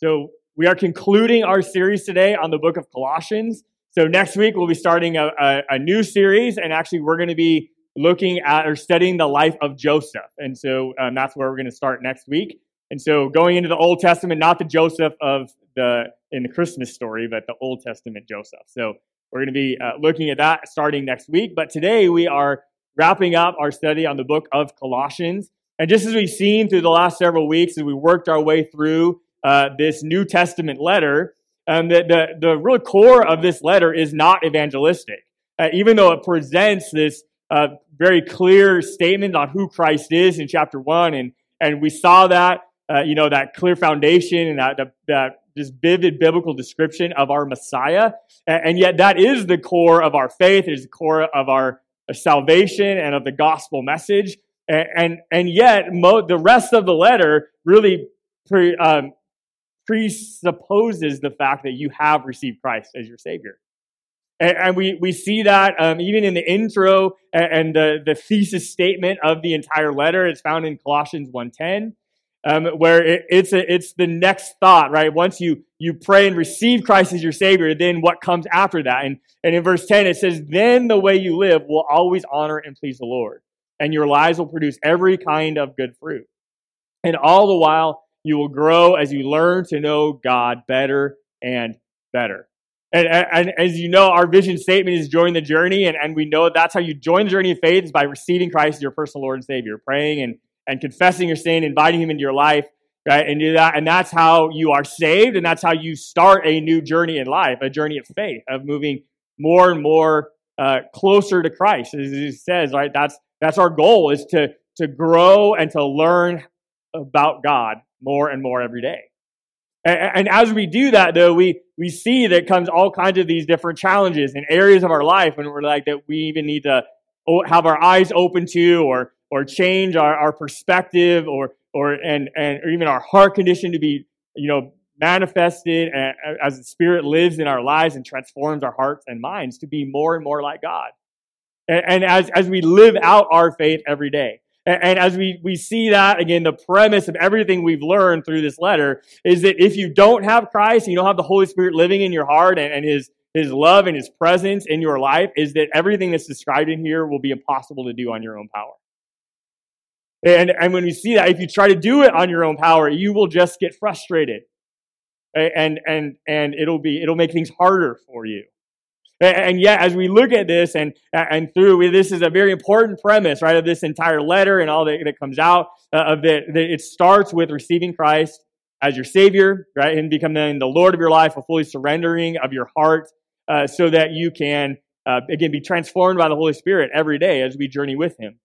So we are concluding our series today on the book of Colossians. So next week we'll be starting a, a, a new series, and actually we're going to be looking at or studying the life of Joseph. And so um, that's where we're going to start next week. And so going into the Old Testament, not the Joseph of the in the Christmas story, but the Old Testament Joseph. So we're going to be uh, looking at that starting next week. But today we are wrapping up our study on the book of Colossians. And just as we've seen through the last several weeks, as we worked our way through uh, this New Testament letter, um, the, the, the real core of this letter is not evangelistic. Uh, even though it presents this uh, very clear statement on who Christ is in chapter one, and, and we saw that, uh, you know, that clear foundation and that, that, that just vivid biblical description of our Messiah. And, yet that is the core of our faith, it is the core of our salvation and of the gospel message. And, and, and yet, mo- the rest of the letter really pre, um, presupposes the fact that you have received Christ as your Savior. And, and we, we see that um, even in the intro and, and, the, the thesis statement of the entire letter. It's found in Colossians 1.10, um, where it, it's, a, it's the next thought, right? Once you, you pray and receive Christ as your Savior, then what comes after that? And, and in verse 10, it says, Then the way you live will always honor and please the Lord and your lives will produce every kind of good fruit. And all the while, you will grow as you learn to know God better and better. And, and, and, as you know, our vision statement is join the journey. And, and we know that's how you join the journey of faith is by receiving Christ as your personal Lord and Savior, praying and, and confessing your sin, inviting Him into your life, right? And do that. And that's how you are saved. And that's how you start a new journey in life, a journey of faith, of moving more and more uh, closer to Christ. As He says, right? That's, that's our goal is to, to grow and to learn about God more and more every day. And, and as we do that, though, we, we see that comes all kinds of these different challenges in areas of our life, and we're like that we even need to have our eyes open to or or change our, our perspective or or and and or even our heart condition to be you know manifested as the spirit lives in our lives and transforms our hearts and minds to be more and more like god and, and as as we live out our faith every day and as we, we see that, again, the premise of everything we've learned through this letter is that if you don't have Christ, and you don't have the Holy Spirit living in your heart and, and his, his love and his presence in your life, is that everything that's described in here will be impossible to do on your own power. And, and when we see that, if you try to do it on your own power, you will just get frustrated. And, and, and it'll be, it'll make things harder for you. And yet, as we look at this and, and through, this is a very important premise, right, of this entire letter and all that, that comes out uh, of it. It starts with receiving Christ as your Savior, right, and becoming the Lord of your life, a fully surrendering of your heart, uh, so that you can, uh, again, be transformed by the Holy Spirit every day as we journey with Him.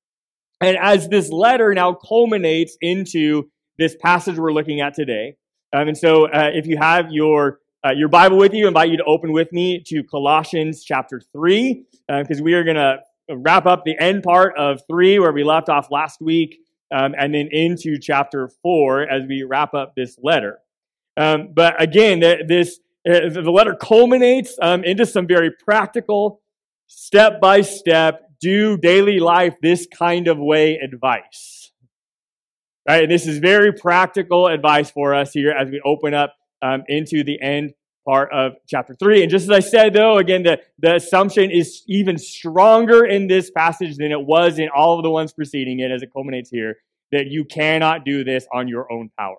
And as this letter now culminates into this passage we're looking at today, um, and so uh, if you have your uh, your Bible with you, invite you to open with me to Colossians chapter 3, because uh, we are going to wrap up the end part of 3 where we left off last week, um, and then into chapter 4 as we wrap up this letter. Um, but again, this uh, the letter culminates um, into some very practical, step by step, do daily life this kind of way advice. Right? And this is very practical advice for us here as we open up um, into the end part of chapter 3. And just as I said, though, again, the, the assumption is even stronger in this passage than it was in all of the ones preceding it as it culminates here, that you cannot do this on your own power.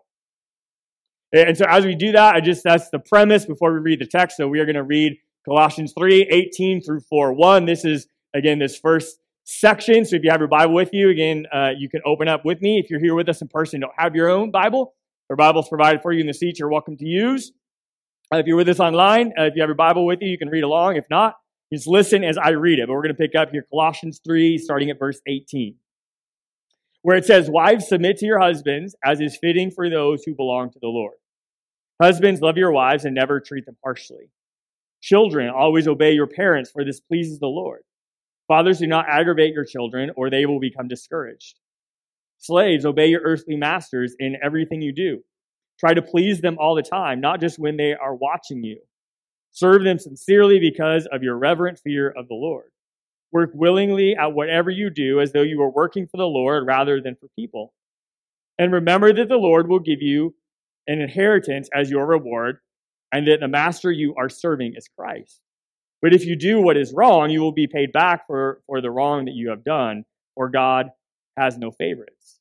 And so as we do that, I just, that's the premise before we read the text. So we are going to read Colossians 3, 18 through 4, 1. This is, again, this first section. So if you have your Bible with you, again, uh, you can open up with me. If you're here with us in person, don't have your own Bible, Bible's provided for you in the seats you're welcome to use. Uh, if you're with us online, uh, if you have your Bible with you, you can read along. If not, just listen as I read it. But we're going to pick up here Colossians 3, starting at verse 18, where it says, Wives, submit to your husbands as is fitting for those who belong to the Lord. Husbands, love your wives and never treat them harshly. Children, always obey your parents, for this pleases the Lord. Fathers, do not aggravate your children, or they will become discouraged. Slaves, obey your earthly masters in everything you do. Try to please them all the time, not just when they are watching you. Serve them sincerely because of your reverent fear of the Lord. Work willingly at whatever you do as though you were working for the Lord rather than for people. And remember that the Lord will give you an inheritance as your reward, and that the master you are serving is Christ. But if you do what is wrong, you will be paid back for, for the wrong that you have done, for God has no favorites.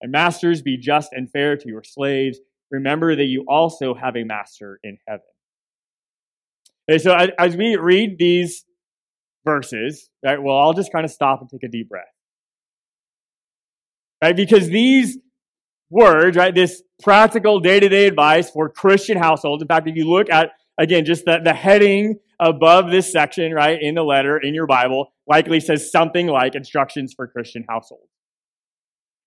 And masters, be just and fair to your slaves. Remember that you also have a master in heaven. Okay, so as, we read these verses, right, well, I'll just kind of stop and take a deep breath. Right, because these words, right, this practical day-to-day advice for Christian households. In fact, if you look at, again, just the, the heading above this section, right, in the letter, in your Bible, likely says something like instructions for Christian households.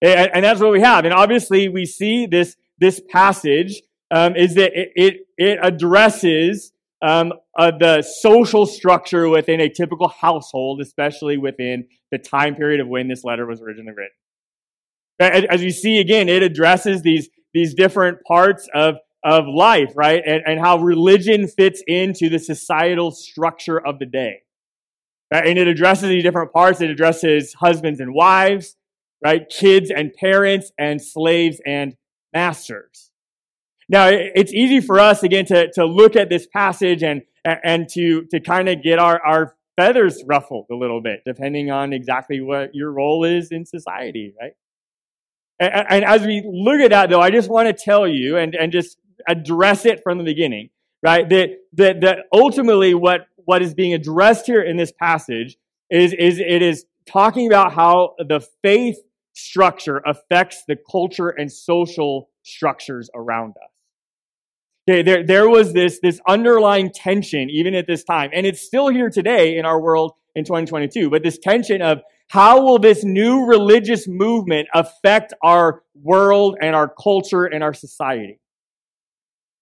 And, and that's what we have. And obviously we see this, this passage, um, is that it, it, it addresses um, uh, the social structure within a typical household, especially within the time period of when this letter was originally written. As you see again, it addresses these, these different parts of, of life, right? And, and how religion fits into the societal structure of the day. Right? And it addresses these different parts. It addresses husbands and wives, right? Kids and parents, and slaves and masters. Now, it's easy for us, again, to, to look at this passage and, and to, to kind of get our, our feathers ruffled a little bit, depending on exactly what your role is in society, right? And, and as we look at that, though, I just want to tell you and, and just address it from the beginning, right? That, that, that ultimately what, what is being addressed here in this passage is, is it is talking about how the faith structure affects the culture and social structures around us. Okay, there, there was this, this underlying tension even at this time, and it's still here today in our world in 2022, but this tension of how will this new religious movement affect our world and our culture and our society?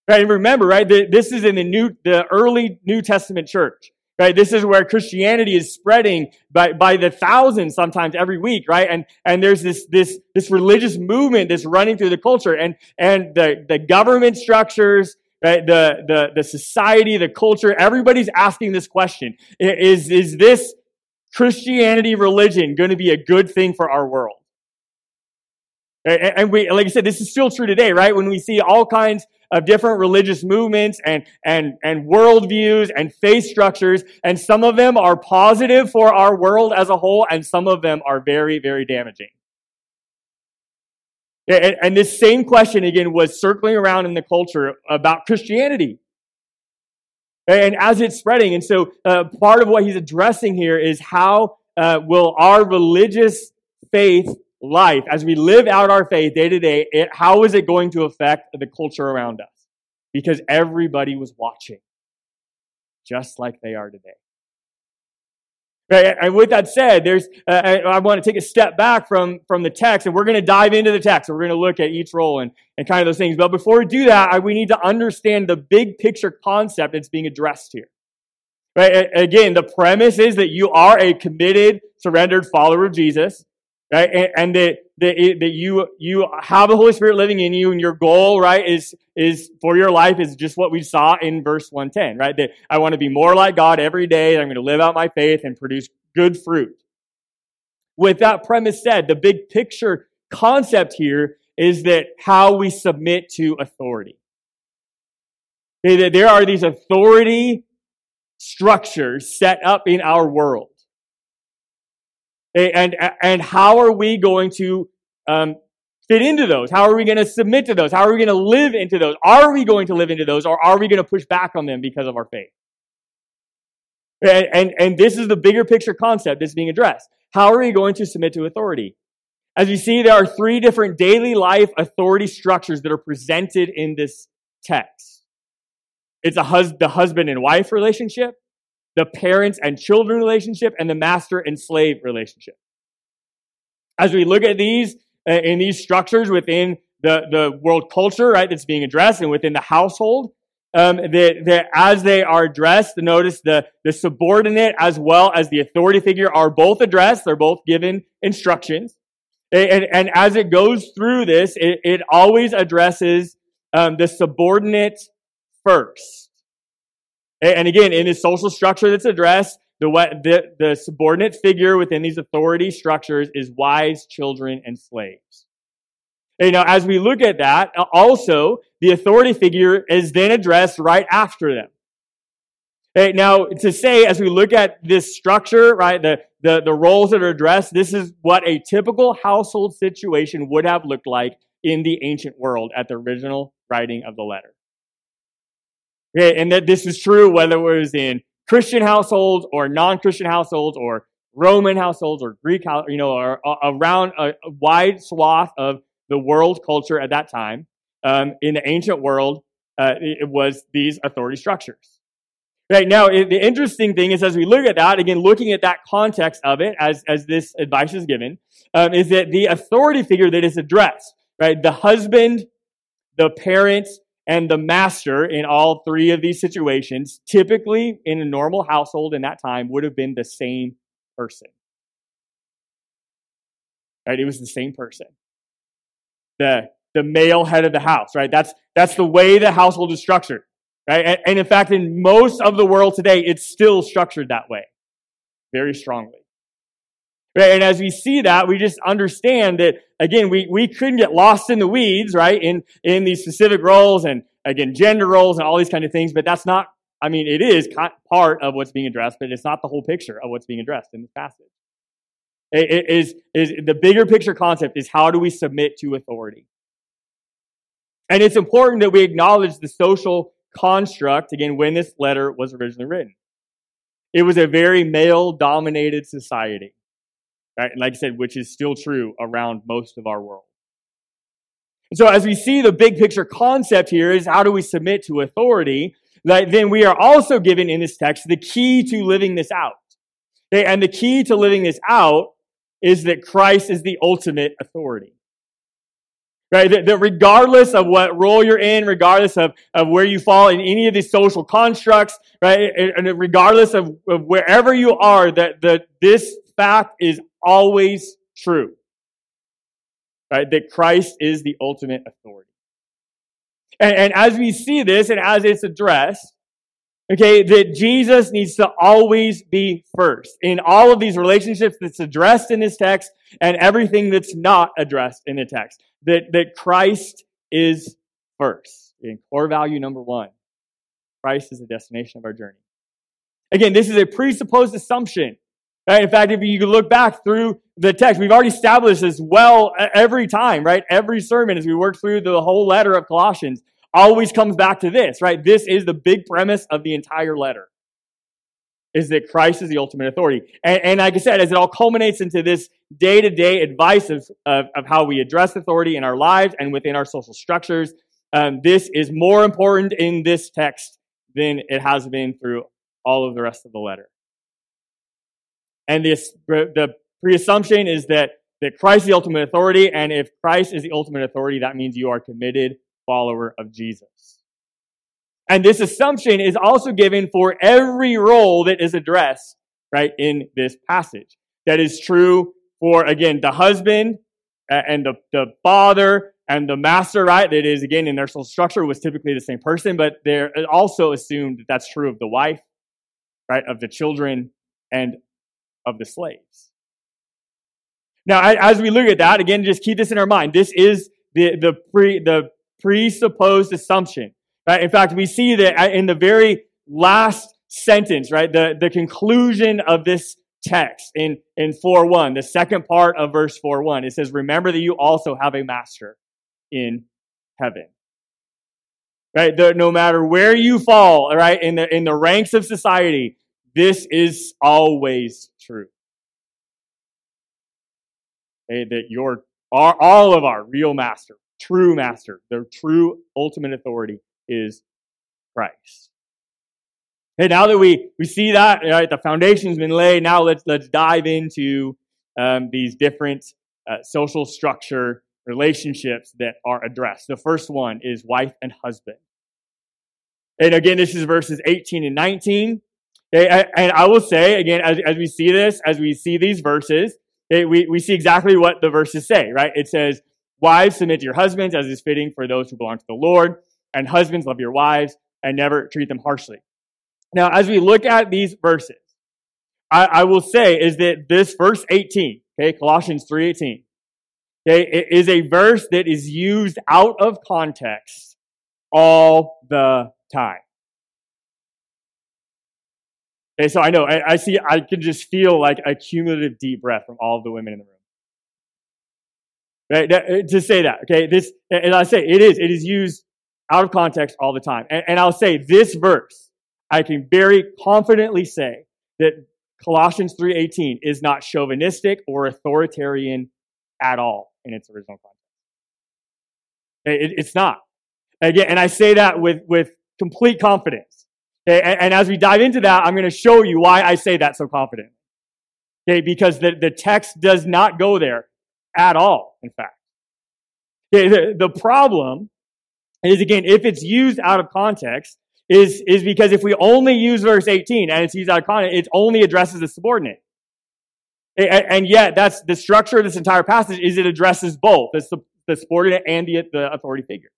Right, and remember, right, this is in the new, the early New Testament church. Right? This is where Christianity is spreading by, by the thousands sometimes every week, right? And, and there's this, this, this religious movement that's running through the culture and, and the, the government structures, right? The, the, the society, the culture, everybody's asking this question. Is, is this Christianity religion going to be a good thing for our world? And we, like I said, this is still true today, right? When we see all kinds of different religious movements and, and, and worldviews and faith structures. And some of them are positive for our world as a whole, and some of them are very, very damaging. And, and this same question again was circling around in the culture about Christianity. And as it's spreading, and so uh, part of what he's addressing here is how uh, will our religious faith life, as we live out our faith day to day, it, how is it going to affect the culture around us? Because everybody was watching, just like they are today. Right? And with that said, there's, uh, I, want to take a step back from, from the text, and we're going to dive into the text. We're going to look at each role and, and kind of those things. But before we do that, I, we need to understand the big picture concept that's being addressed here. Right? Again, the premise is that you are a committed, surrendered follower of Jesus right? And, and that, that, it, that you, you have the Holy Spirit living in you and your goal, right, is, is for your life is just what we saw in verse 110, right? That I want to be more like God every day. I'm going to live out my faith and produce good fruit. With that premise said, the big picture concept here is that how we submit to authority. There are these authority structures set up in our world. And, and how are we going to um, fit into those? How are we going to submit to those? How are we going to live into those? Are we going to live into those or are we going to push back on them because of our faith? And, and, and this is the bigger picture concept that's being addressed. How are we going to submit to authority? As you see, there are three different daily life authority structures that are presented in this text. It's a hus- the husband and wife relationship, the parents and children relationship and the master and slave relationship. As we look at these uh, in these structures within the, the world culture, right, that's being addressed and within the household, um, that, that as they are addressed, notice the, the subordinate as well as the authority figure are both addressed. They're both given instructions. And, and as it goes through this, it, it always addresses um, the subordinate first. And again, in this social structure that's addressed, the, the, the subordinate figure within these authority structures is wives, children, and slaves. You know, as we look at that, also the authority figure is then addressed right after them. Okay, now, to say, as we look at this structure, right, the, the, the roles that are addressed, this is what a typical household situation would have looked like in the ancient world at the original writing of the letter. Okay, and that this is true whether it was in Christian households or non-Christian households or Roman households or Greek, you know, or around a, wide swath of the world culture at that time. Um, in the ancient world, uh, it was these authority structures. Right now, the interesting thing is as we look at that, again, looking at that context of it as, as this advice is given, um, is that the authority figure that is addressed, right, the husband, the parent, and the master in all three of these situations, typically in a normal household in that time, would have been the same person. Right? It was the same person. The, the male head of the house, right? That's, that's the way the household is structured. Right? And, and in fact, in most of the world today, it's still structured that way very strongly. Right? And as we see that, we just understand that, again, we, we couldn't get lost in the weeds, right, in, in these specific roles and, again, gender roles and all these kind of things, but that's not, I mean, it is part of what's being addressed, but it's not the whole picture of what's being addressed in this passage. It is, is the bigger picture concept is how do we submit to authority? And it's important that we acknowledge the social construct, again, when this letter was originally written. It was a very male dominated society. Right? And like I said, which is still true around most of our world. And so as we see the big picture concept here is how do we submit to authority? That then we are also given in this text the key to living this out. Okay? And the key to living this out is that Christ is the ultimate authority. Right? That, that, regardless of what role you're in, regardless of, of where you fall in any of these social constructs, right? And, and regardless of, of wherever you are, that, that this fact is always true. Right? That Christ is the ultimate authority. And, and as we see this and as it's addressed, okay, that Jesus needs to always be first in all of these relationships that's addressed in this text and everything that's not addressed in the text. That, that Christ is first. In core value number one, Christ is the destination of our journey. Again, this is a presupposed assumption. Right? In fact, if you look back through the text, we've already established this well every time, right? Every sermon as we work through the whole letter of Colossians always comes back to this, right? This is the big premise of the entire letter. Is that Christ is the ultimate authority. And, and like I said, as it all culminates into this day to day advice of, of, of, how we address authority in our lives and within our social structures, um, this is more important in this text than it has been through all of the rest of the letter. And this, the pre-assumption is that, that Christ is the ultimate authority, and if Christ is the ultimate authority, that means you are a committed follower of Jesus. And this assumption is also given for every role that is addressed, right, in this passage. That is true for, again, the husband and the, the father and the master, right? That is, again, in their social structure was typically the same person, but they're also assumed that that's true of the wife, right, of the children, and of the slaves. Now, as we look at that, again, just keep this in our mind. This is the, the, pre, the presupposed assumption. Right? In fact, we see that uh, in the very last sentence, right? The, the conclusion of this text in, in 4.1, the second part of verse 4.1, it says, remember that you also have a master in heaven. Right? The, no matter where you fall, right, in the, in the ranks of society, this is always true. That your, are all of our real master, true master, the true ultimate authority is Christ. Hey, now that we, we see that, right, the foundation's been laid, now let's, let's dive into um, these different uh, social structure relationships that are addressed. The first one is wife and husband. And again, this is verses 18 and 19. Okay, and I will say, again, as, as we see this, as we see these verses, okay, we, we see exactly what the verses say, right? It says, Wives, submit to your husbands as is fitting for those who belong to the Lord. And husbands, love your wives and never treat them harshly. Now, as we look at these verses, I, I will say is that this verse 18, okay, Colossians 3.18, okay, it is a verse that is used out of context all the time. Okay, so I know, I, I see, I can just feel like a cumulative deep breath from all of the women in the room. Right? That, uh, to say that, okay, this, and I say it is, it is used out of context all the time. And, and I'll say this verse, I can very confidently say that Colossians 3.18 is not chauvinistic or authoritarian at all in its original context. It, it's not. Again, and I say that with, with complete confidence. Okay, and, and as we dive into that, I'm going to show you why I say that so confident. Okay, because the, the text does not go there at all, in fact. Okay, the, the problem is, again, if it's used out of context, is, is because if we only use verse 18 and it's used out of context, it only addresses the subordinate. And yet, that's the structure of this entire passage is it addresses both the, the subordinate and the, the authority figure.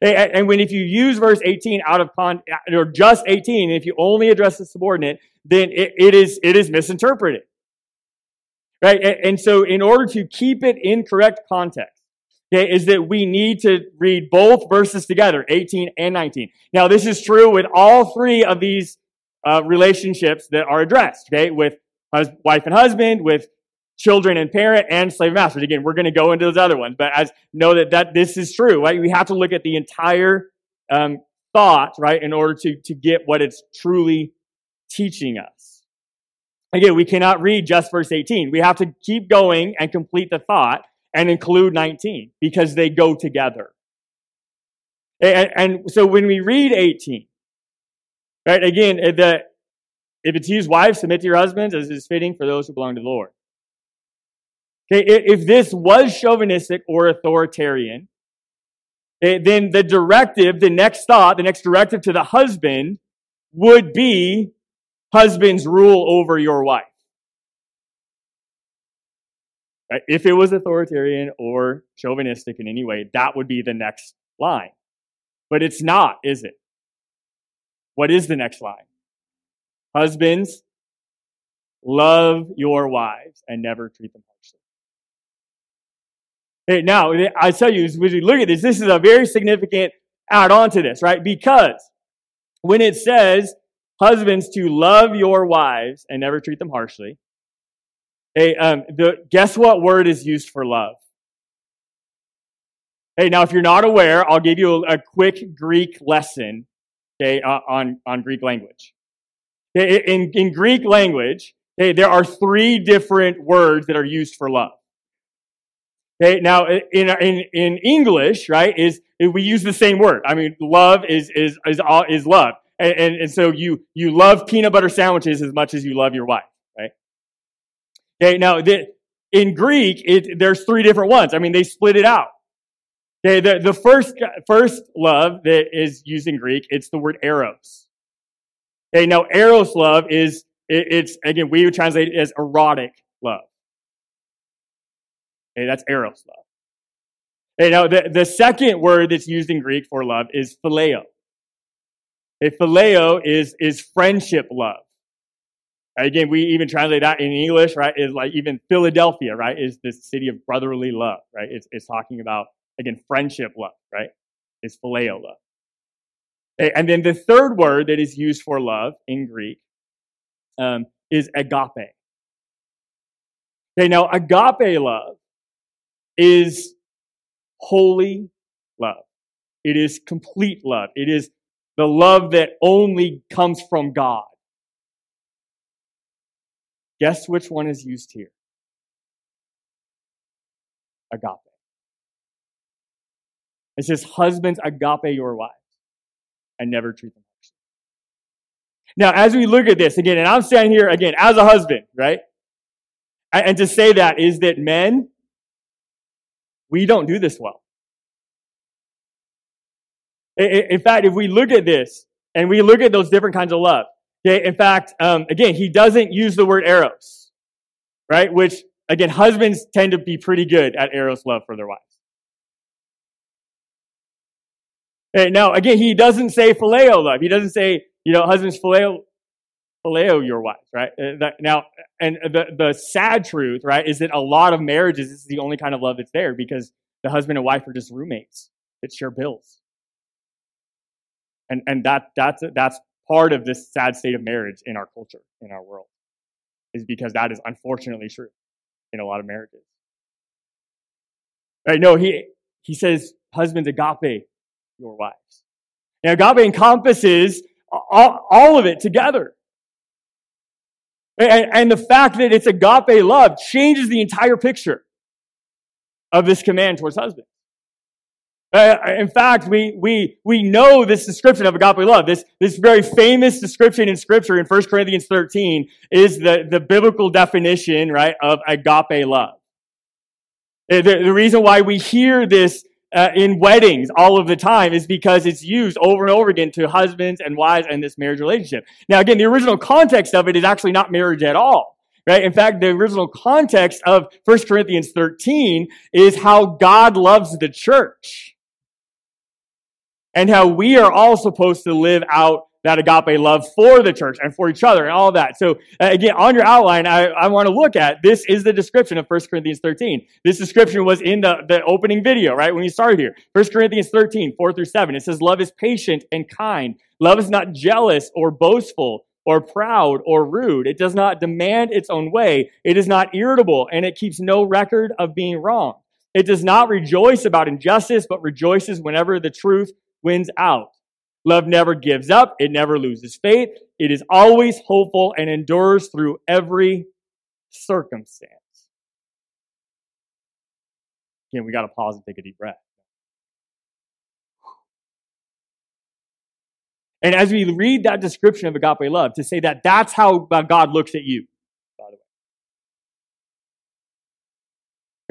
And when if you use verse 18 out of con, or just 18, if you only address the subordinate, then it, it is, it is misinterpreted. Right? And so in order to keep it in correct context, okay, is that we need to read both verses together, 18 and 19. Now, this is true with all three of these uh, relationships that are addressed, okay, with wife and husband, with children and parent, and slave masters. Again, we're going to go into those other ones, but as know that, that this is true, right? We have to look at the entire um, thought, right, in order to, to get what it's truly teaching us. Again, we cannot read just verse 18. We have to keep going and complete the thought and include 19 because they go together. And, and so when we read 18, right, again, the, if it's used, wives, submit to your husbands as is fitting for those who belong to the Lord. If this was chauvinistic or authoritarian, then the directive, the next thought, the next directive to the husband would be husband's rule over your wife. If it was authoritarian or chauvinistic in any way, that would be the next line. But it's not, is it? What is the next line? Husbands, love your wives and never treat them harshly. Hey, now, I tell you, as we look at this, this is a very significant add on to this, right? Because when it says, husbands to love your wives and never treat them harshly, Hey, um, the, guess what word is used for love? Hey, now if you're not aware, I'll give you a, a quick Greek lesson, okay, uh, on, on Greek language. Okay, in, in Greek language, okay, there are three different words that are used for love. Okay, now in, in, in English, right, is, we use the same word. I mean, love is, is, is, all, is love. And, and, and so you, you love peanut butter sandwiches as much as you love your wife. Right? Okay, now the, in Greek, it, there's three different ones. I mean, they split it out. Okay, the, the first, first love that is used in Greek, it's the word eros. Okay, now eros love is, it, it's, again, we would translate it as erotic love. Okay, that's eros love. Okay, now the, the second word that's used in Greek for love is phileo. Okay, phileo is, is friendship love. Again, we even translate that in English, right? Is like even Philadelphia, right? Is this city of brotherly love, right? It's, it's talking about, again, friendship love, right? It's phileo love. And then the third word that is used for love in Greek um, is agape. Okay, now agape love is holy love. It is complete love. It is the love that only comes from God. Guess which one is used here? Agape. It says, Husbands, agape your wives and never treat them harshly. Now, as we look at this again, and I'm standing here again as a husband, right? And to say that is that men, we don't do this well. In fact, if we look at this and we look at those different kinds of love, Okay, in fact, um, again, he doesn't use the word eros, right? Which, again, husbands tend to be pretty good at eros love for their wives. Okay, now, again, he doesn't say phileo love. He doesn't say, you know, husbands phileo phileo your wife, right? Uh, now, and the, the sad truth, right, is that a lot of marriages, this is the only kind of love that's there because the husband and wife are just roommates that share bills. And, and that, that's, that's part of this sad state of marriage in our culture, in our world, is because that is unfortunately true in a lot of marriages. Right? No, he, he says, husbands, agape your wives. Now, agape encompasses all, all of it together. And, and the fact that it's agape love changes the entire picture of this command towards husbands. Uh, in fact, we, we, we know this description of agape love. This, this very famous description in scripture in 1 Corinthians 13 is the, the biblical definition, right, of agape love. Uh, the, the reason why we hear this uh, in weddings all of the time is because it's used over and over again to husbands and wives and this marriage relationship. Now, again, the original context of it is actually not marriage at all. Right? In fact, the original context of 1 Corinthians 13 is how God loves the church and how we are all supposed to live out that agape love for the church and for each other and all of that. So uh, again, on your outline, I, I want to look at this is the description of 1 Corinthians 13. This description was in the, the opening video, right? When you started here. 1 Corinthians 13, 4 through 7. It says, love is patient and kind. Love is not jealous or boastful or proud or rude. It does not demand its own way. It is not irritable and it keeps no record of being wrong. It does not rejoice about injustice, but rejoices whenever the truth wins out. Love never gives up. It never loses faith. It is always hopeful and endures through every circumstance. Again, we got to pause and take a deep breath. And as we read that description of agape love, to say that that's how God looks at you, by the way.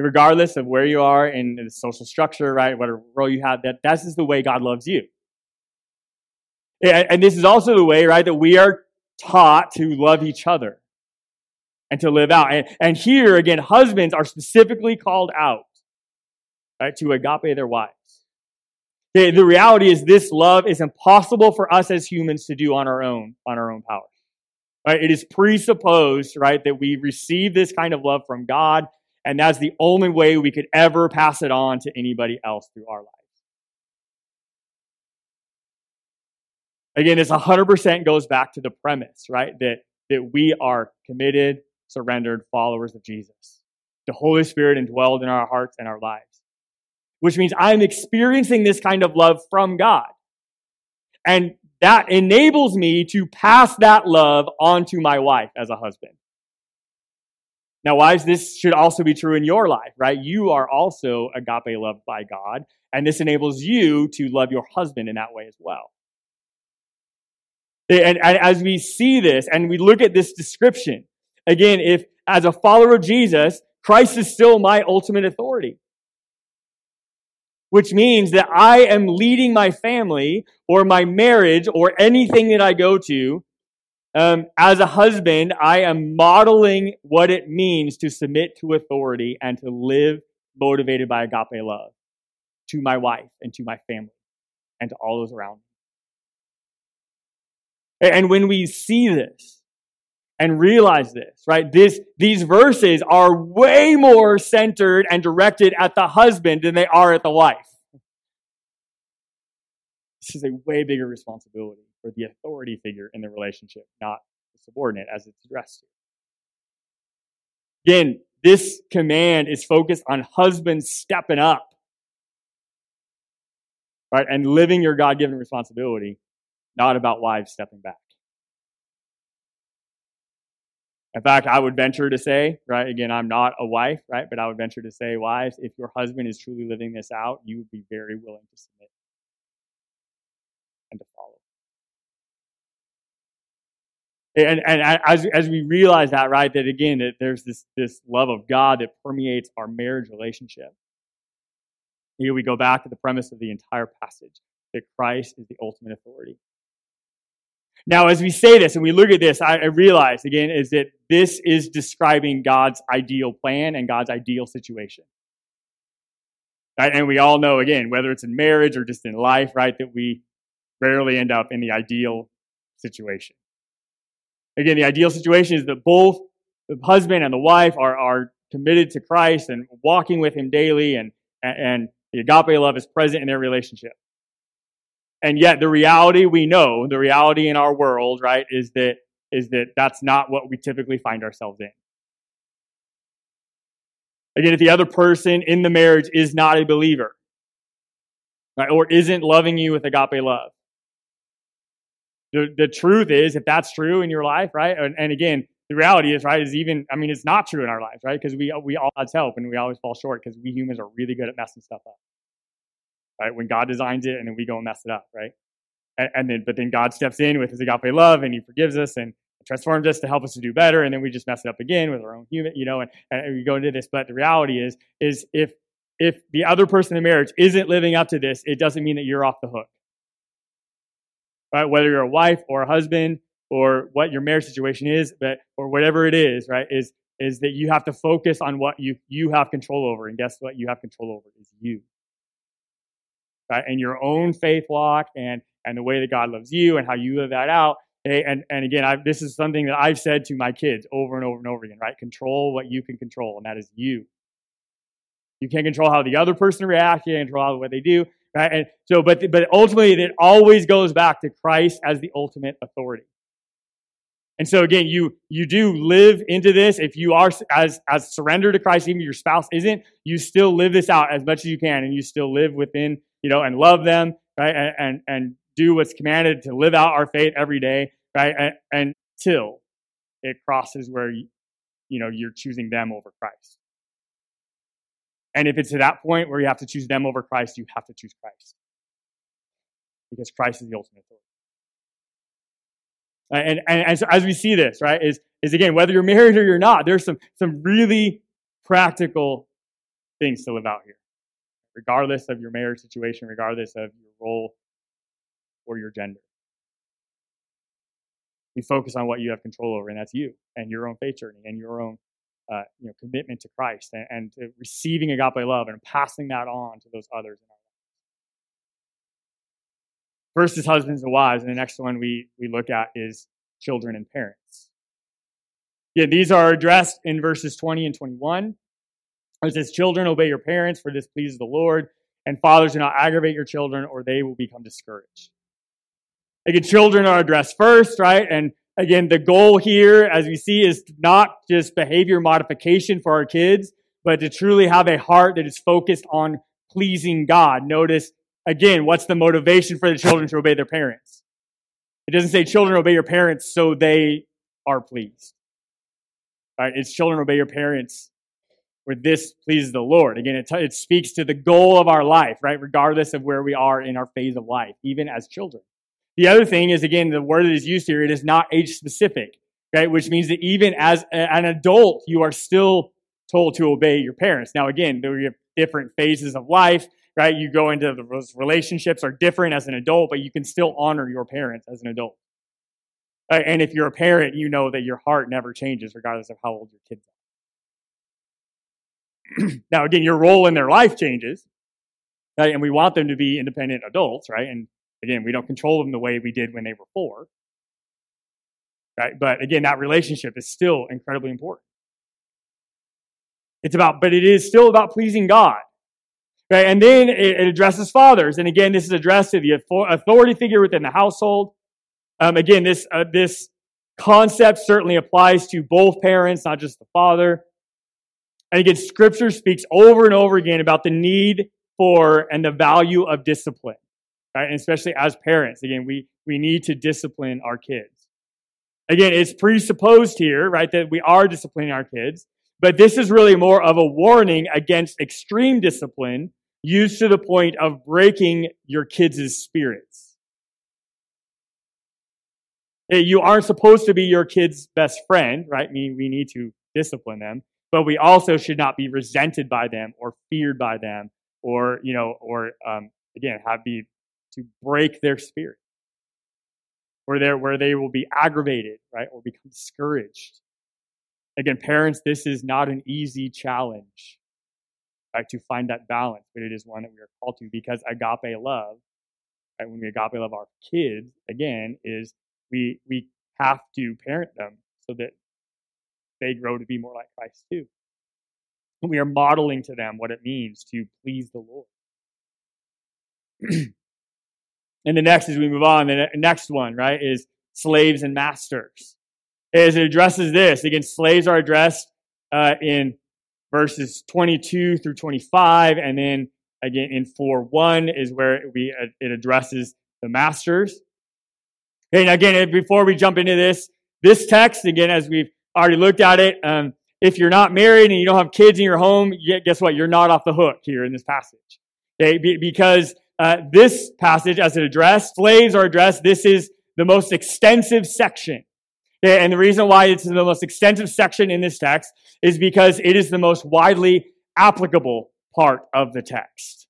regardless of where you are in the social structure, right, whatever role you have, that that's just the way God loves you. And this is also the way, right, that we are taught to love each other and to live out. And, and here, again, husbands are specifically called out, right, to agape their wives. The, the reality is this love is impossible for us as humans to do on our own, on our own power. Right? It is presupposed, right, that we receive this kind of love from God, and that's the only way we could ever pass it on to anybody else through our lives. Again, it's 100% goes back to the premise, right? That, that we are committed, surrendered followers of Jesus. The Holy Spirit indwelled in our hearts and our lives. Which means I'm experiencing this kind of love from God. And that enables me to pass that love on to my wife as a husband. Now, wives, this should also be true in your life, right? You are also agape loved by God, and this enables you to love your husband in that way as well. And, and as we see this and we look at this description, again, if as a follower of Jesus, Christ is still my ultimate authority. Which means that I am leading my family or my marriage or anything that I go to. Um, as a husband, I am modeling what it means to submit to authority and to live motivated by agape love to my wife and to my family and to all those around me. And when we see this and realize this, right, this, these verses are way more centered and directed at the husband than they are at the wife. This is a way bigger responsibility for the authority figure in the relationship, not the subordinate as it's addressed Again, this command is focused on husbands stepping up, right, and living your God given responsibility not about wives stepping back. In fact, I would venture to say, right, again, I'm not a wife, right, but I would venture to say, wives, if your husband is truly living this out, you would be very willing to submit and to follow. And, and as, as we realize that, right, that again, that there's this, this love of God that permeates our marriage relationship. Here we go back to the premise of the entire passage that Christ is the ultimate authority. Now, as we say this and we look at this, I, I realize again is that this is describing God's ideal plan and God's ideal situation. Right? And we all know, again, whether it's in marriage or just in life, right, that we rarely end up in the ideal situation. Again, the ideal situation is that both the husband and the wife are, are committed to Christ and walking with him daily, and, and the agape love is present in their relationship. And yet, the reality we know, the reality in our world, right, is that is that that's not what we typically find ourselves in. Again, if the other person in the marriage is not a believer, right, or isn't loving you with agape love, the, the truth is, if that's true in your life, right, and, and again, the reality is, right, is even, I mean, it's not true in our lives, right, because we, we all God's help and we always fall short because we humans are really good at messing stuff up, right, when God designs it and then we go and mess it up, right, and, and then, but then God steps in with his agape love and he forgives us and transforms us to help us to do better, and then we just mess it up again with our own human, you know, and, and we go into this. But the reality is, is if if the other person in marriage isn't living up to this, it doesn't mean that you're off the hook. Right? Whether you're a wife or a husband or what your marriage situation is, but or whatever it is, right, is is that you have to focus on what you you have control over. And guess what? You have control over is you. Uh, and your own faith walk and and the way that God loves you and how you live that out eh, and, and again, I, this is something that I've said to my kids over and over and over again, right? Control what you can control, and that is you. You can't control how the other person reacts, you can't control what they do, right? And so, but, but ultimately, it always goes back to Christ as the ultimate authority. And so again, you you do live into this. If you are as as surrendered to Christ, even if your spouse isn't, you still live this out as much as you can, and you still live within, you know, and love them, right? And and, and do what's commanded to live out our faith every day, right? And, until it crosses where you, you know you're choosing them over Christ. And if it's to that point where you have to choose them over Christ, you have to choose Christ. Because Christ is the ultimate authority. And, and, and so as we see this, right, is, is again, whether you're married or you're not, there's some, some really practical things to live out here. Regardless of your marriage situation, regardless of your role or your gender. We focus on what you have control over, and that's you and your own faith journey and your own uh, you know, commitment to Christ and, and to receiving agape love and passing that on to those others. First is husbands and wives, and the next one we, we look at is children and parents. Yeah, these are addressed in verses 20 and 21. It says, Children, obey your parents, for this pleases the Lord. And fathers, do not aggravate your children, or they will become discouraged. Again, children are addressed first, right? And again, the goal here, as we see, is not just behavior modification for our kids, but to truly have a heart that is focused on pleasing God. Notice, again, what's the motivation for the children to obey their parents? It doesn't say children obey your parents so they are pleased. Right? It's children obey your parents where this pleases the Lord. Again, it, t- it speaks to the goal of our life, right? Regardless of where we are in our phase of life, even as children. The other thing is, again, the word that is used here, it is not age specific, right? Which means that even as an adult, you are still told to obey your parents. Now, again, there are different phases of life, right? You go into those relationships are different as an adult, but you can still honor your parents as an adult. Right? And if you're a parent, you know that your heart never changes regardless of how old your kids are. now, again, your role in their life changes, right? And we want them to be independent adults, right? And Again, we don't control them the way we did when they were four. Right? But again, that relationship is still incredibly important. It's about, but it is still about pleasing God. Right? And then it, addresses fathers. And again, this is addressed to the authority figure within the household. Um, again, this, uh, this concept certainly applies to both parents, not just the father. And again, scripture speaks over and over again about the need for and the value of discipline right? And especially as parents, again, we, we need to discipline our kids. Again, it's presupposed here, right, that we are disciplining our kids, but this is really more of a warning against extreme discipline used to the point of breaking your kids' spirits. You aren't supposed to be your kid's best friend, right? Meaning we need to discipline them, but we also should not be resented by them or feared by them or, you know, or, um, again, have be to break their spirit. Where, they where they will be aggravated, right, or become discouraged. Again, parents, this is not an easy challenge, right, to find that balance, but it is one that we are called to because agape love, right, when we agape love our kids, again, is we, we have to parent them so that they grow to be more like Christ too. We are modeling to them what it means to please the Lord. and the next, as we move on, the next one, right, is slaves and masters. As it addresses this, again, slaves are addressed uh, in verses 22 through 25, and then again in 4 1 is where we, uh, it addresses the masters. And again, before we jump into this, this text, again, as we've already looked at it, um, if you're not married and you don't have kids in your home, guess what? You're not off the hook here in this passage. Okay? because uh, this passage, as it addressed, slaves are addressed. This is the most extensive section. Okay? And the reason why it's the most extensive section in this text is because it is the most widely applicable part of the text.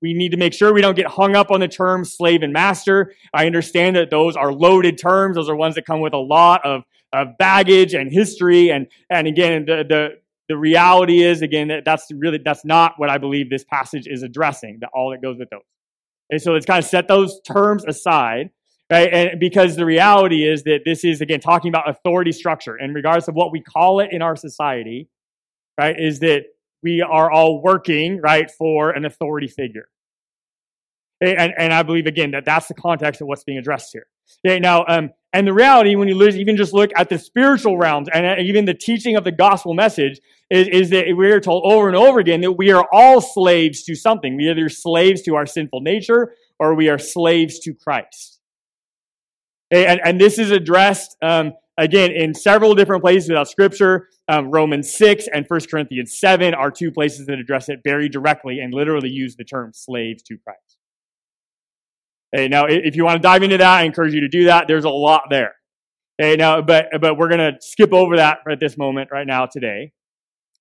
We need to make sure we don't get hung up on the terms slave and master. I understand that those are loaded terms. Those are ones that come with a lot of, of baggage and history. And, and again, the, the, the reality is, again, that that's really, that's not what I believe this passage is addressing, that all that goes with those. And so let's kind of set those terms aside, right? And because the reality is that this is, again, talking about authority structure. And regardless of what we call it in our society, right, is that we are all working, right, for an authority figure. And, and I believe, again, that that's the context of what's being addressed here. Okay, now, um, and the reality, when you even just look at the spiritual realms and uh, even the teaching of the gospel message, is, is that we are told over and over again that we are all slaves to something. We are either slaves to our sinful nature or we are slaves to Christ. Okay, and, and this is addressed um, again, in several different places without scripture, um, Romans 6 and 1 Corinthians 7 are two places that address it very directly and literally use the term slaves to Christ. Hey, now, if you want to dive into that, I encourage you to do that. There's a lot there. Hey, now, but, but we're going to skip over that at this moment right now today.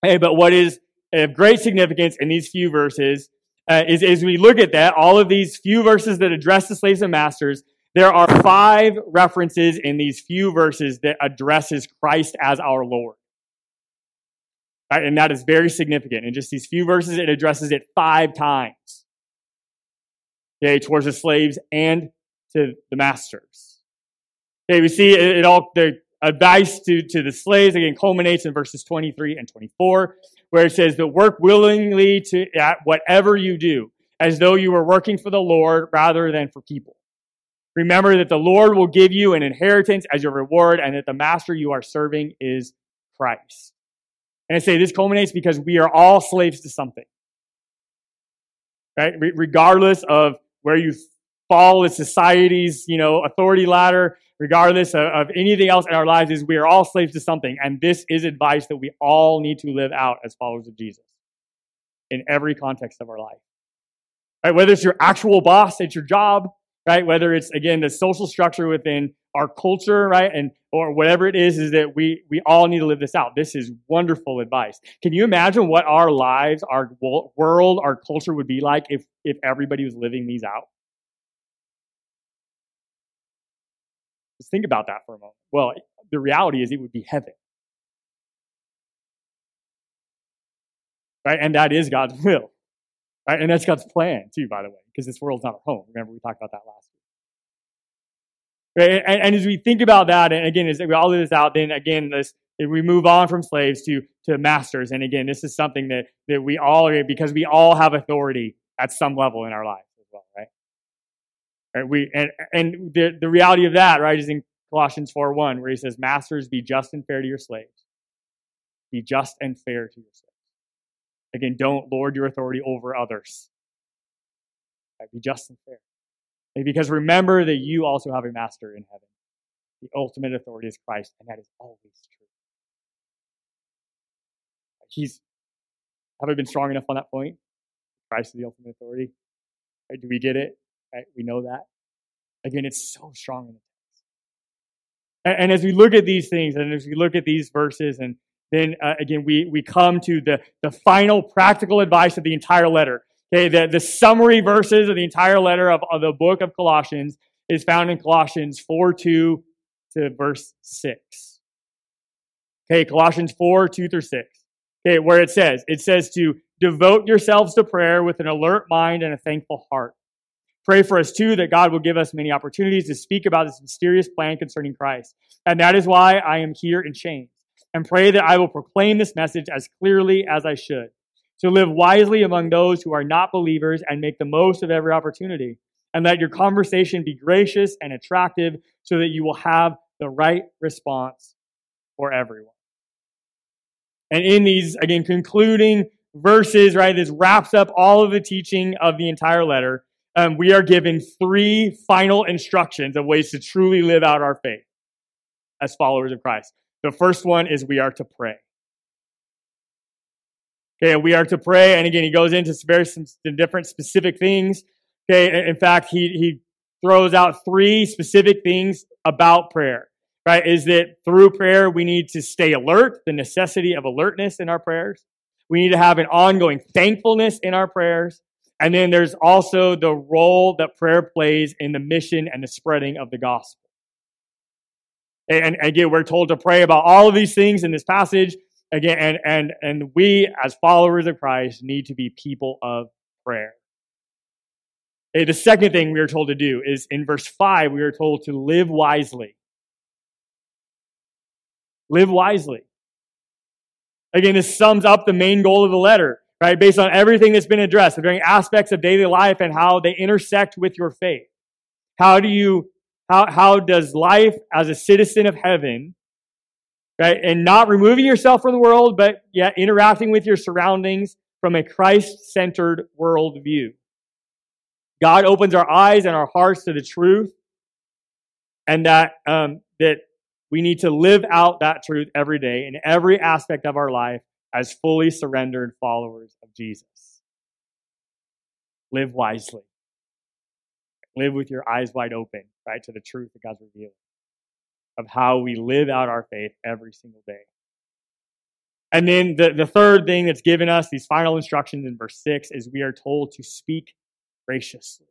Hey, but what is of great significance in these few verses uh, is as we look at that, all of these few verses that address the slaves and masters, there are five references in these few verses that addresses Christ as our Lord. Right? And that is very significant. In just these few verses, it addresses it five times. Okay, towards the slaves and to the masters. Okay, we see it, it all, the advice to, to the slaves, again, culminates in verses 23 and 24, where it says that work willingly to at whatever you do, as though you were working for the Lord rather than for people. Remember that the Lord will give you an inheritance as your reward and that the master you are serving is Christ. And I say this culminates because we are all slaves to something. Right? Re- regardless of where you fall in society's, you know, authority ladder, regardless of, of anything else in our lives, is we are all slaves to something. And this is advice that we all need to live out as followers of Jesus in every context of our life. Right? Whether it's your actual boss at your job, right? Whether it's again the social structure within our culture, right? And or whatever it is, is that we we all need to live this out. This is wonderful advice. Can you imagine what our lives, our world, our culture would be like if if everybody was living these out? Just think about that for a moment. Well, the reality is it would be heaven. Right? And that is God's will. Right? And that's God's plan too, by the way, because this world's not our home. Remember, we talked about that last. Right? And, and as we think about that, and again, as we all live this out, then again, this, we move on from slaves to, to masters. And again, this is something that, that we all, are, because we all have authority at some level in our lives as well, right? right? We, and, and the, the reality of that, right, is in Colossians 4 1, where he says, Masters, be just and fair to your slaves. Be just and fair to your slaves. Again, don't lord your authority over others. Right? Be just and fair. Because remember that you also have a master in heaven. The ultimate authority is Christ, and that is always true. He's, have I been strong enough on that point? Christ is the ultimate authority. Right? Do we get it? Right? We know that. Again, it's so strong in the text. And, and as we look at these things, and as we look at these verses, and then uh, again, we, we come to the, the final practical advice of the entire letter. Okay, the, the summary verses of the entire letter of, of the book of Colossians is found in Colossians 4 2 to verse 6. Okay, Colossians 4 2 through 6. Okay, where it says, it says to devote yourselves to prayer with an alert mind and a thankful heart. Pray for us too that God will give us many opportunities to speak about this mysterious plan concerning Christ. And that is why I am here in chains. And pray that I will proclaim this message as clearly as I should. To live wisely among those who are not believers and make the most of every opportunity. And let your conversation be gracious and attractive so that you will have the right response for everyone. And in these, again, concluding verses, right, this wraps up all of the teaching of the entire letter um, we are given three final instructions of ways to truly live out our faith as followers of Christ. The first one is we are to pray. Okay, we are to pray, and again, he goes into very different specific things. Okay, in fact, he he throws out three specific things about prayer. Right, is that through prayer we need to stay alert, the necessity of alertness in our prayers. We need to have an ongoing thankfulness in our prayers. And then there's also the role that prayer plays in the mission and the spreading of the gospel. And again, we're told to pray about all of these things in this passage. Again, and, and, and we as followers of Christ need to be people of prayer. The second thing we are told to do is in verse 5, we are told to live wisely. Live wisely. Again, this sums up the main goal of the letter right? Based on everything that's been addressed, the varying aspects of daily life and how they intersect with your faith. How do you, how, how does life as a citizen of heaven, right? And not removing yourself from the world, but yet interacting with your surroundings from a Christ centered worldview. God opens our eyes and our hearts to the truth, and that, um, that we need to live out that truth every day in every aspect of our life as fully surrendered followers of Jesus. Live wisely. Live with your eyes wide open, right, to the truth that God's revealing of how we live out our faith every single day. And then the, the third thing that's given us, these final instructions in verse 6, is we are told to speak graciously.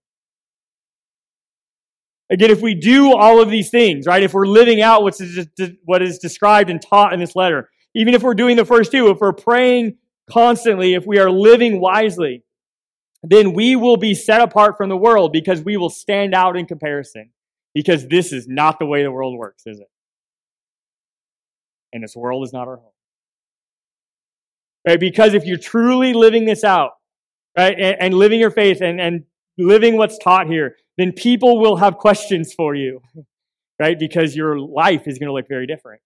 Again, if we do all of these things, right, if we're living out what's, what is described and taught in this letter, even if we're doing the first two, if we're praying constantly, if we are living wisely, then we will be set apart from the world because we will stand out in comparison. Because this is not the way the world works, is it? And this world is not our home. Right? Because if you're truly living this out, right, and, and living your faith and, and living what's taught here, then people will have questions for you, right? Because your life is going to look very different.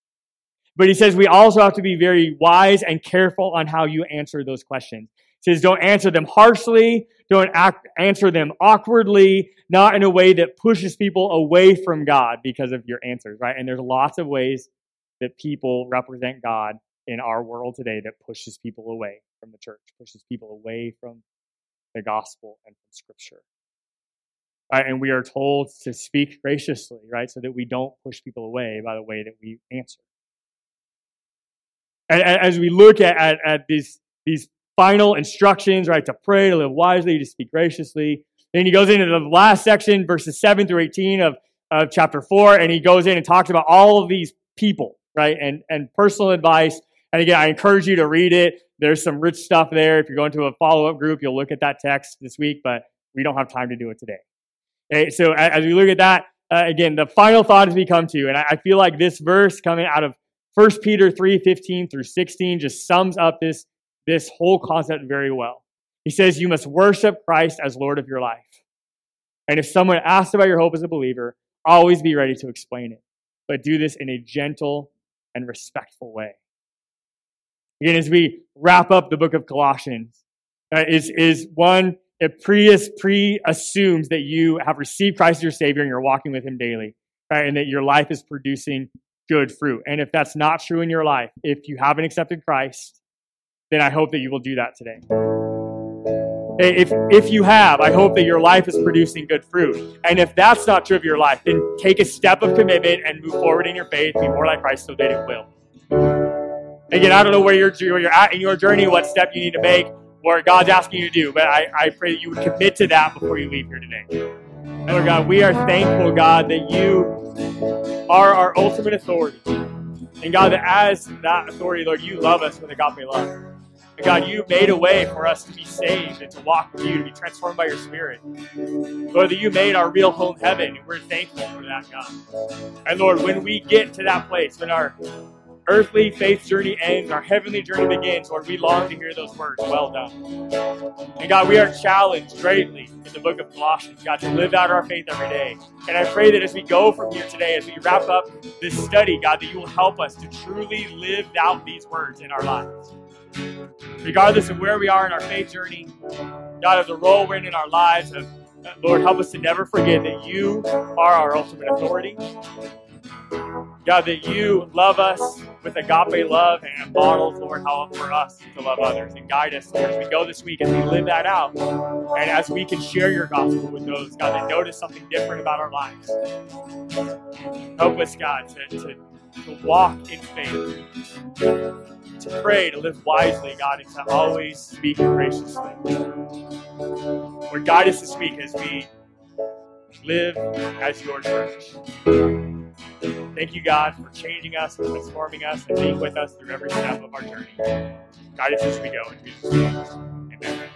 But he says we also have to be very wise and careful on how you answer those questions. Says don't answer them harshly, don't act, answer them awkwardly, not in a way that pushes people away from God because of your answers, right? And there's lots of ways that people represent God in our world today that pushes people away from the church, pushes people away from the gospel and from scripture. Right? And we are told to speak graciously, right? So that we don't push people away by the way that we answer and as we look at, at, at these, these final instructions, right, to pray, to live wisely, to speak graciously. Then he goes into the last section, verses 7 through 18 of, of chapter 4, and he goes in and talks about all of these people, right, and, and personal advice. And again, I encourage you to read it. There's some rich stuff there. If you're going to a follow up group, you'll look at that text this week, but we don't have time to do it today. Okay, so as we look at that, uh, again, the final thought as we come to, and I, I feel like this verse coming out of 1 Peter 3 15 through 16 just sums up this, this whole concept very well. He says, You must worship Christ as Lord of your life. And if someone asks about your hope as a believer, always be ready to explain it. But do this in a gentle and respectful way. Again, as we wrap up the book of Colossians, uh, is, is one, it pre, pre assumes that you have received Christ as your Savior and you're walking with Him daily, right? And that your life is producing good fruit. And if that's not true in your life, if you haven't accepted Christ, then I hope that you will do that today. If, if you have, I hope that your life is producing good fruit. And if that's not true of your life, then take a step of commitment and move forward in your faith, be more like Christ so that it will. Again, I don't know where you're, where you're at in your journey, what step you need to make, what God's asking you to do, but I, I pray that you would commit to that before you leave here today. Lord God, we are thankful, God, that you are our ultimate authority. And God, that as that authority, Lord, you love us with a agape love. God, you made a way for us to be saved and to walk with you, to be transformed by your Spirit. Lord, that you made our real home heaven, and we're thankful for that, God. And Lord, when we get to that place, when our earthly faith journey ends, our heavenly journey begins, Lord, we long to hear those words, well done. And God, we are challenged greatly in the book of Colossians, God, to live out our faith every day. And I pray that as we go from here today, as we wrap up this study, God, that you will help us to truly live out these words in our lives. Regardless of where we are in our faith journey, God, of the role we're in in our lives, of, Lord, help us to never forget that you are our ultimate authority. God, that you love us with agape love and models, Lord, how for us to love others and guide us, Lord, as we go this week, and we live that out, and as we can share your gospel with those, God, that notice something different about our lives. Help us, God, to, to, to walk in faith, to pray, to live wisely, God, and to always speak graciously. Lord, guide us this week as we live as your church. Thank you, God, for changing us and transforming us and being with us through every step of our journey. Guide us as we go in Jesus' name.